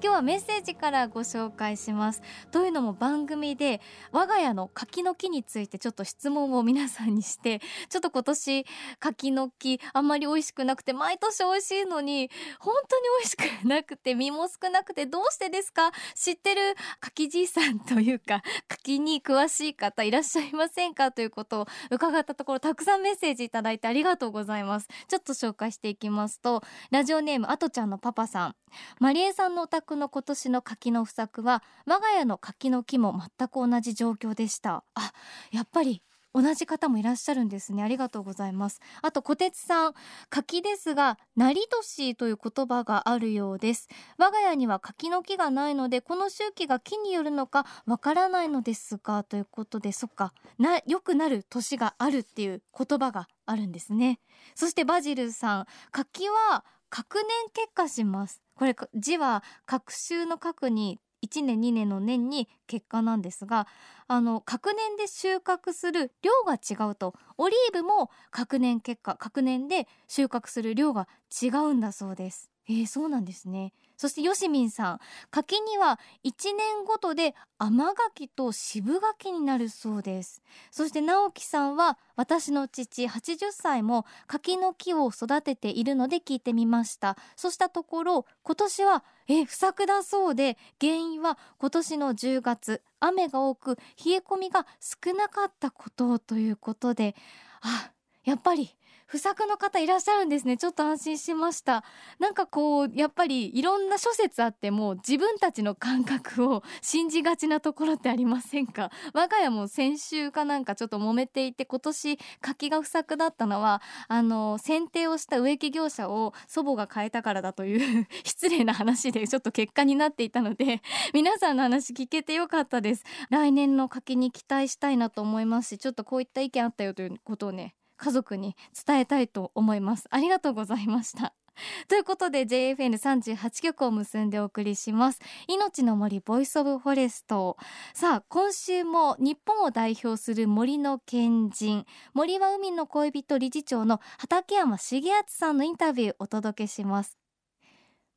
今日はメッセージからご紹介します。というのも番組で我が家の柿の木についてちょっと質問を皆さんにしてちょっと今年柿の木あんまり美味しくなくて毎年美味しいのに本当に美味しくなくて実も少なくてどうしてですか？知ってる柿じいさんというか柿に詳しい方いらっしゃいませんか？ということを伺ったところたくさんメッセージいただいてありがとうございます。ちょっと紹介していきますとラジオネームあとちゃんのパパさん。マリエさんのお宅の今年の柿の不作は我が家の柿の木も全く同じ状況でした。あやっぱり同じ方もいらっしゃるんですね。ありがとうございます。あと小鉄さん柿ですがなり年という言葉があるようです。我が家には柿の木がないのでこの周期が木によるのかわからないのですがということでそっかな良くなる年があるっていう言葉があるんですね。そしてバジルさん柿は隔年結果します。これ字は隔週の隔に1年2年の年に結果なんですがあの隔年で収穫する量が違うと。オリーブも隔年結果隔年で収穫する量が違うんだそうです。えー、そうなんですね。そしてよしみんさん柿には1年ごとで甘柿と渋柿になるそうです。そして直樹さんは私の父80歳も柿の木を育てているので聞いてみました。そしたところ今年はえ不作だそうで原因は今年の10月。雨が多く冷え込みが少なかったことということで。あやっぱり不作の方いらっしゃるんですね。ちょっと安心しました。なんかこうやっぱりいろんな諸説あっても自分たちの感覚を信じがちなところってありませんか？我が家も先週かなんかちょっと揉めていて今年柿が不作だったのはあの剪定をした植木業者を祖母が変えたからだという 失礼な話でちょっと結果になっていたので皆さんの話聞けてよかったです。来年の柿に期待したいなと思いますしちょっとこういった意見あったよということをね家族に伝えたいと思います。ありがとうございました。ということで JFN38 曲を結んでお送りします。命の森 Voice of Forest。さあ今週も日本を代表する森の賢人。森は海の恋人理事長の畠山重篤さんのインタビューお届けします。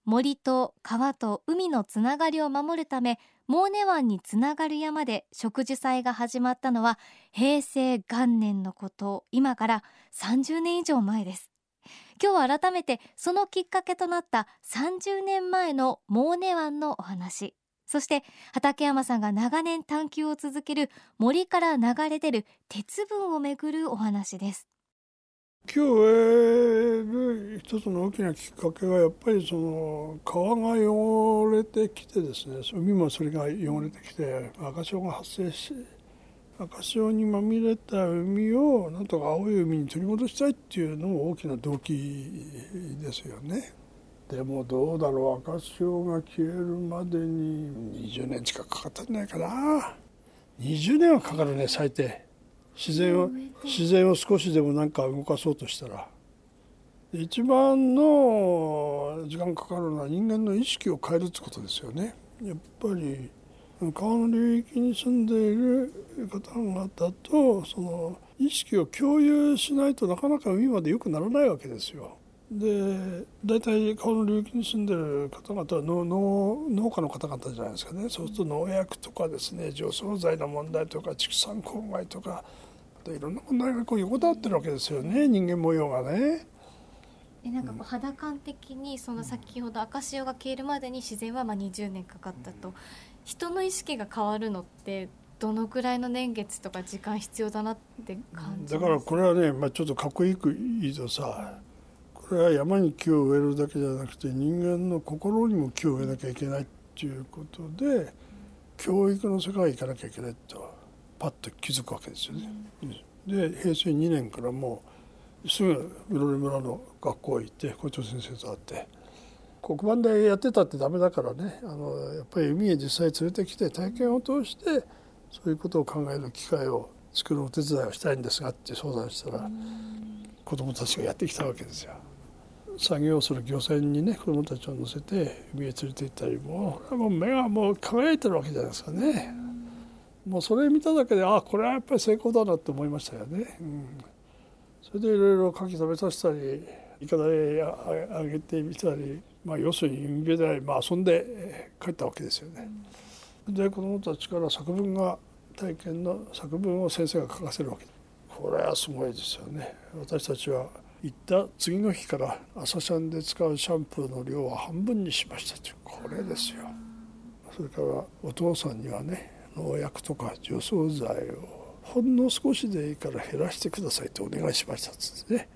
森と川と海のつながりを守るためモーネ湾につながる山で植樹祭が始まったのは平成元年のこと今から30年以上前です。今日は改めてそのきっかけとなった30年前のモーネ湾のお話そして畠山さんが長年探求を続ける森から流れ出る鉄分をめぐるお話です。今日へ一つの大きなきっかけはやっぱりその川が汚れてきてですね海もそれが汚れてきて赤潮が発生し赤潮にまみれた海をなんとか青い海に取り戻したいっていうのも大きな動機ですよね。でもどうだろう赤潮が消えるまでに20年近くかかったんじゃないかな20年はかかるね最低。自然を自然を少しでもなんか動かそうとしたら一番の時間かかるのは人間の意識を変えるってことですよね。やっぱり川の流域に住んでいる方々とその意識を共有しないとなかなか海まで良くならないわけですよ。で大体川の流域に住んでる方々は農農農家の方々じゃないですかねそうすると農薬とかですね除草剤の問題とか畜産公害とかといろんな問題がこう横たわってるわけですよね人間模様がね。えなんかこう肌感的にその先ほど赤潮が消えるまでに自然はまあ20年かかったと、人の意識が変わるのってどのくらいの年月とか時間必要だなって感じだからこれはね、まあ、ちょっとかっこいいく言いとさ、これは山に木を植えるだけじゃなくて人間の心にも木を植えなきゃいけないっていうことで教育の世界行かなきゃいけないとパッと気づくわけですよね。で平成2年からもうすぐ室村の学校へ行って校長先生と会って黒板でやってたってダメだからねあのやっぱり海へ実際連れてきて体験を通してそういうことを考える機会を作るお手伝いをしたいんですがって相談したら子どもたちがやってきたわけですよ。作業する漁船にね子供たちを乗せて海へ連れて行ったりももう目がもう輝いてるわけじゃないですかね。もうそれ見ただけであこれはやっぱり成功だなって思いましたよね。うん、それでいろいろ牡蠣食べさせたりいかだへあげてみたり、まあ、要するに海辺で、まあ、遊んで帰ったわけですよね。で子どもたちから作文が体験の作文を先生が書かせるわけこれはすごいですよね。私たちは行った次の日から朝シャンで使うシャンプーの量は半分にしましたというこれですよ。それからお父さんにはね農薬とか除草剤をほんの少しでいいから減らしてくださいとお願いしましたっつってね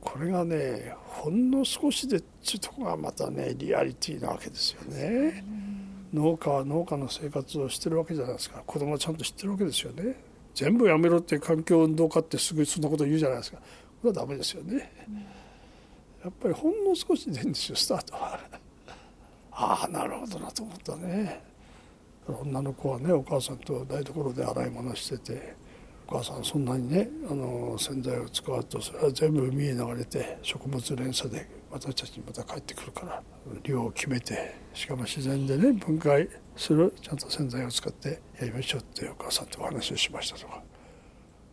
これがねほんの少しでっていうとこがまたねリアリティなわけですよね。農家は農家の生活をしてるわけじゃないですか子供はちゃんと知ってるわけですよね。全部やめろって環境運動家ってすぐそんなこと言うじゃないですかこれはダメですよね。やっぱりほんの少しでいいんですよスタートは。ああなるほどなと思ったね。女の子はねお母さんと台所で洗い物しててお母さんそんなにねあの洗剤を使うとそれは全部海へ流れて食物連鎖で私たちにまた帰ってくるから量を決めてしかも自然でね分解するちゃんと洗剤を使ってやりましょうってお母さんとお話をしましたとか。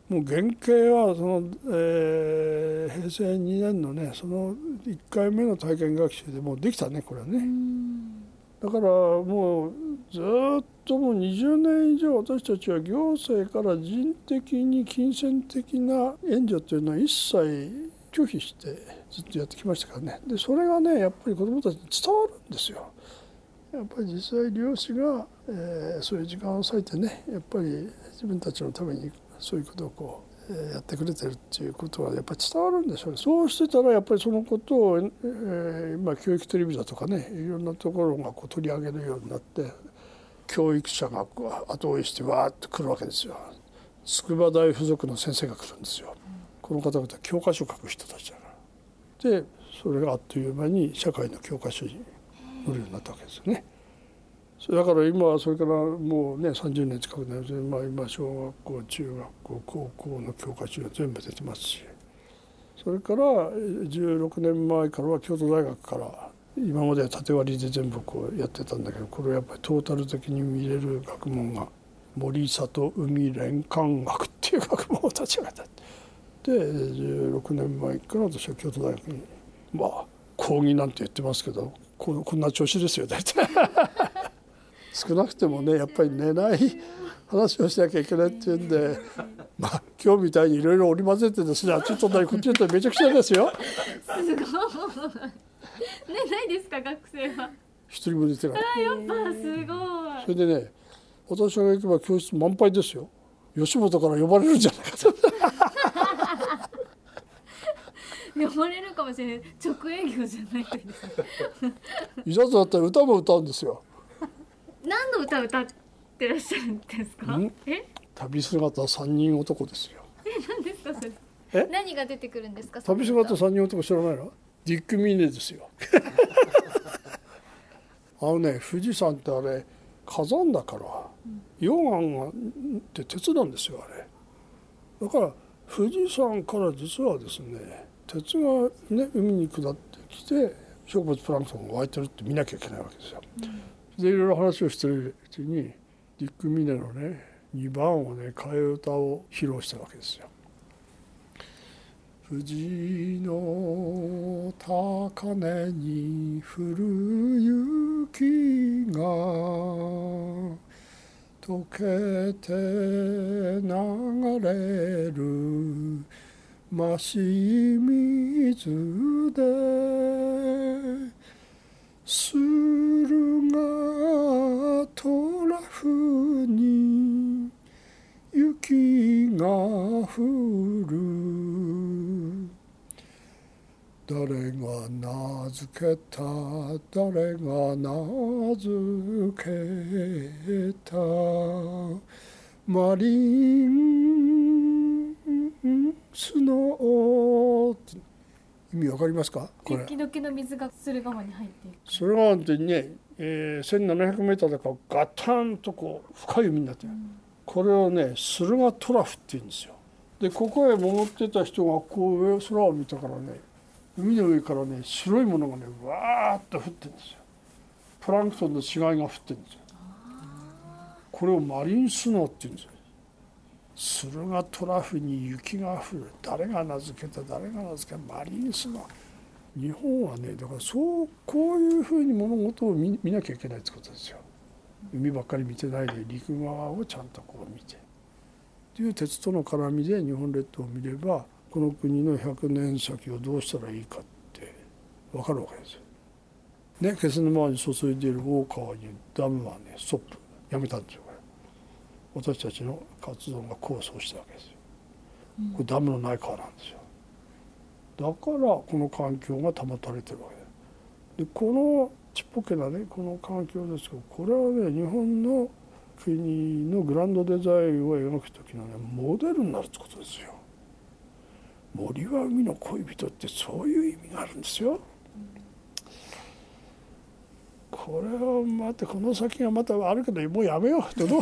もう原型はその、えー、平成2年のねその1回目の体験学習でもうできたねこれはね。だからもうずっともう20年以上私たちは行政から人的に金銭的な援助というのは一切拒否してずっとやってきましたからねでそれがねやっぱり子どもたちに伝わるんですよ。やっぱり実際漁師が、えー、そういう時間を割いてねやっぱり自分たちのためにそういうことをこう、やってくれてるっていうことはやっぱり伝わるんでしょうね。そうしてたらやっぱりそのことを、えー、今教育テレビだとかねいろんなところがこう取り上げるようになって教育者が後追いしてわーって来るわけですよ。筑波大附属の先生が来るんですよ、この方々教科書を書く人たちだから。でそれがあっという間に社会の教科書に載るようになったわけですよね。だから今はそれからもうね30年近くなる、まあ、今小学校中学校高校の教科書が全部出てますし。それから16年前からは京都大学から今までは縦割りで全部こうやってたんだけどこれはやっぱりトータル的に見れる学問が森里海連環学っていう学問を立ち上げた。で16年前から私は京都大学にまあ講義なんて言ってますけどこんな調子ですよ大体。少なくてもねやっぱり寝ない話をしなきゃいけないっていうんでまあ今日みたいにいろいろ織り交ぜてですねあっちとったりこっちとったりめちゃくちゃですよ。すごい。ねないですか学生は。一人も出てない。あやっぱすごい。それでね私が行けば教室満杯ですよ。吉本から呼ばれるんじゃないかと。呼ばれるかもしれない。直営業じゃないです。いざとなったら歌も歌うんですよ何の歌歌ってらっしゃるんですか？え？旅姿三人男ですよ。え何ですかそれ？え？何が出てくるんですか？旅姿三人男知らないの？ディック・ミネですよ。あのね富士山ってあれ火山だから溶岩がって鉄なんですよあれ。だから富士山から実はですね鉄がね海に下ってきて植物プランクトンが湧いてるって見なきゃいけないわけですよ。でいろいろ話をしてるうちにディック・ミネのね2番をね替え歌を披露したわけですよ。富士の高根に降る雪が溶けて流れる増し水で駿河トラフに雪が降る。誰が名付けた？誰が名付けた？マリンスノー意味わかりますか？これ。雪の水が駿河湾に入っていく。駿河湾ってね、えー、1700メーターだからガタンとこう深い海になってる、うん、これをね駿河トラフって言うんですよ。でここへ戻ってた人がこう上空を見たからね海の上からね白いものがねわーっと降ってるんですよ。プランクトンの死骸が降ってるんですよ。これをマリンスノーって言うんですよ駿河トラフに雪が降る。誰が名付けた？誰が名付けた？マリンスノー日本はねだからそうこういうふうに物事を見なきゃいけないってことですよ。海ばっかり見てないで陸側をちゃんとこう見て。という鉄との絡みで日本列島を見ればこの国の100年先をどうしたらいいかって分かるわけですよ。ね、気仙沼に注いでいる大川にダムはねストップ。やめたんですよ。私たちの活動が構想したわけですよ。これダムのない川なんですよ。だからこの環境が保たれてるわけでこのちっぽけなねこの環境ですけどこれはね日本の国のグランドデザインを描く時のねモデルになるってことですよ。森は海の恋人ってそういう意味があるんですよ。これはまたこの先がまたあるけどもうやめようってどう？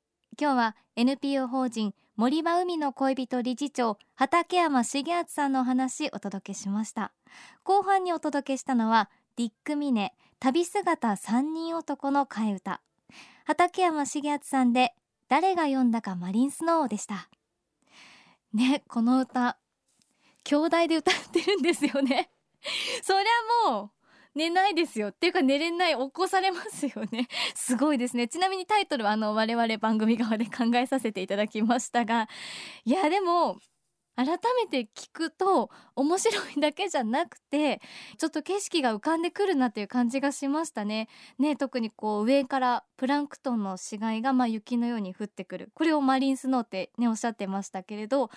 今日は NPO 法人森は海の恋人理事長畠山重篤さんのお話お届けしました。後半にお届けしたのはディック・ミネ旅姿三人男の替え歌。畠山重敦さんで誰が読んだかマリンスノーでした。ねこの歌兄弟で歌ってるんですよね。そりゃもう寝ないですよ。っていうか寝れない。起こされますよね。すごいですね。ちなみにタイトルはあの我々番組側で考えさせていただきましたがいやでも改めて聞くと面白いだけじゃなくてちょっと景色が浮かんでくるなっていう感じがしましたね。ね特にこう上からプランクトンの死骸がまあ雪のように降ってくる。これをマリンスノーってねおっしゃってましたけれど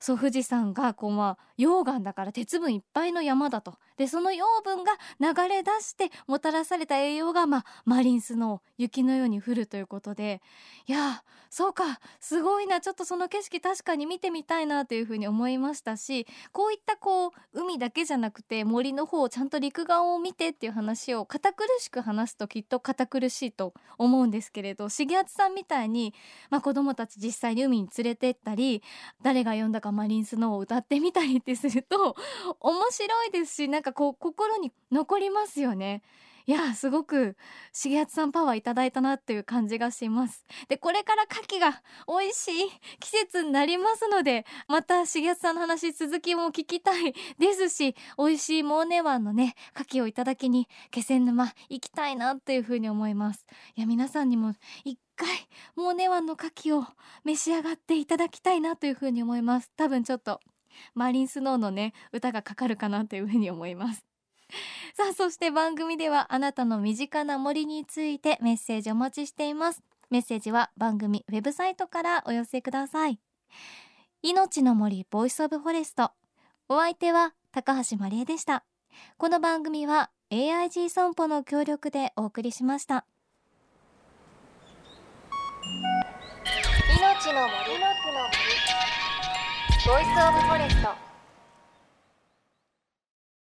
そう富士山がこうまあ溶岩だから鉄分いっぱいの山だと。でその養分が流れ出してもたらされた栄養がまあマリンスの雪のように降るということで。いやそうかすごいな。ちょっとその景色確かに見てみたいなというふうに思いましたしこういったこう海だけじゃなくて森の方をちゃんと陸側を見てっていう話を堅苦しく話すときっと堅苦しいと思うんですけれど重敦さんみたいに、まあ、子供たち実際に海に連れてったり誰が呼んだかマリンスノーを歌ってみたりってすると 面白いですしなんかこう心に残りますよね。いやすごく重敦さんパワーいただいたなっていう感じがしますでこれから牡蠣が美味しい季節になりますのでまた重敦さんの話続きも聞きたい ですし美味しいモーネ湾のね牡蠣をいただきに気仙沼行きたいなっていうふうに思いますいや皆さんにも一回モーネ湾の牡蠣を召し上がっていただきたいなというふうに思います。多分ちょっとマリンスノーのね歌がかかるかなというふうに思います。さあそして番組ではあなたの身近な森についてメッセージお待ちしています。メッセージは番組ウェブサイトからお寄せください。命の森 Voice of Forest。お相手は高橋真理恵でした。この番組は AIG 損保の協力でお送りしました。命の森の森。ボイスオブフォレスト。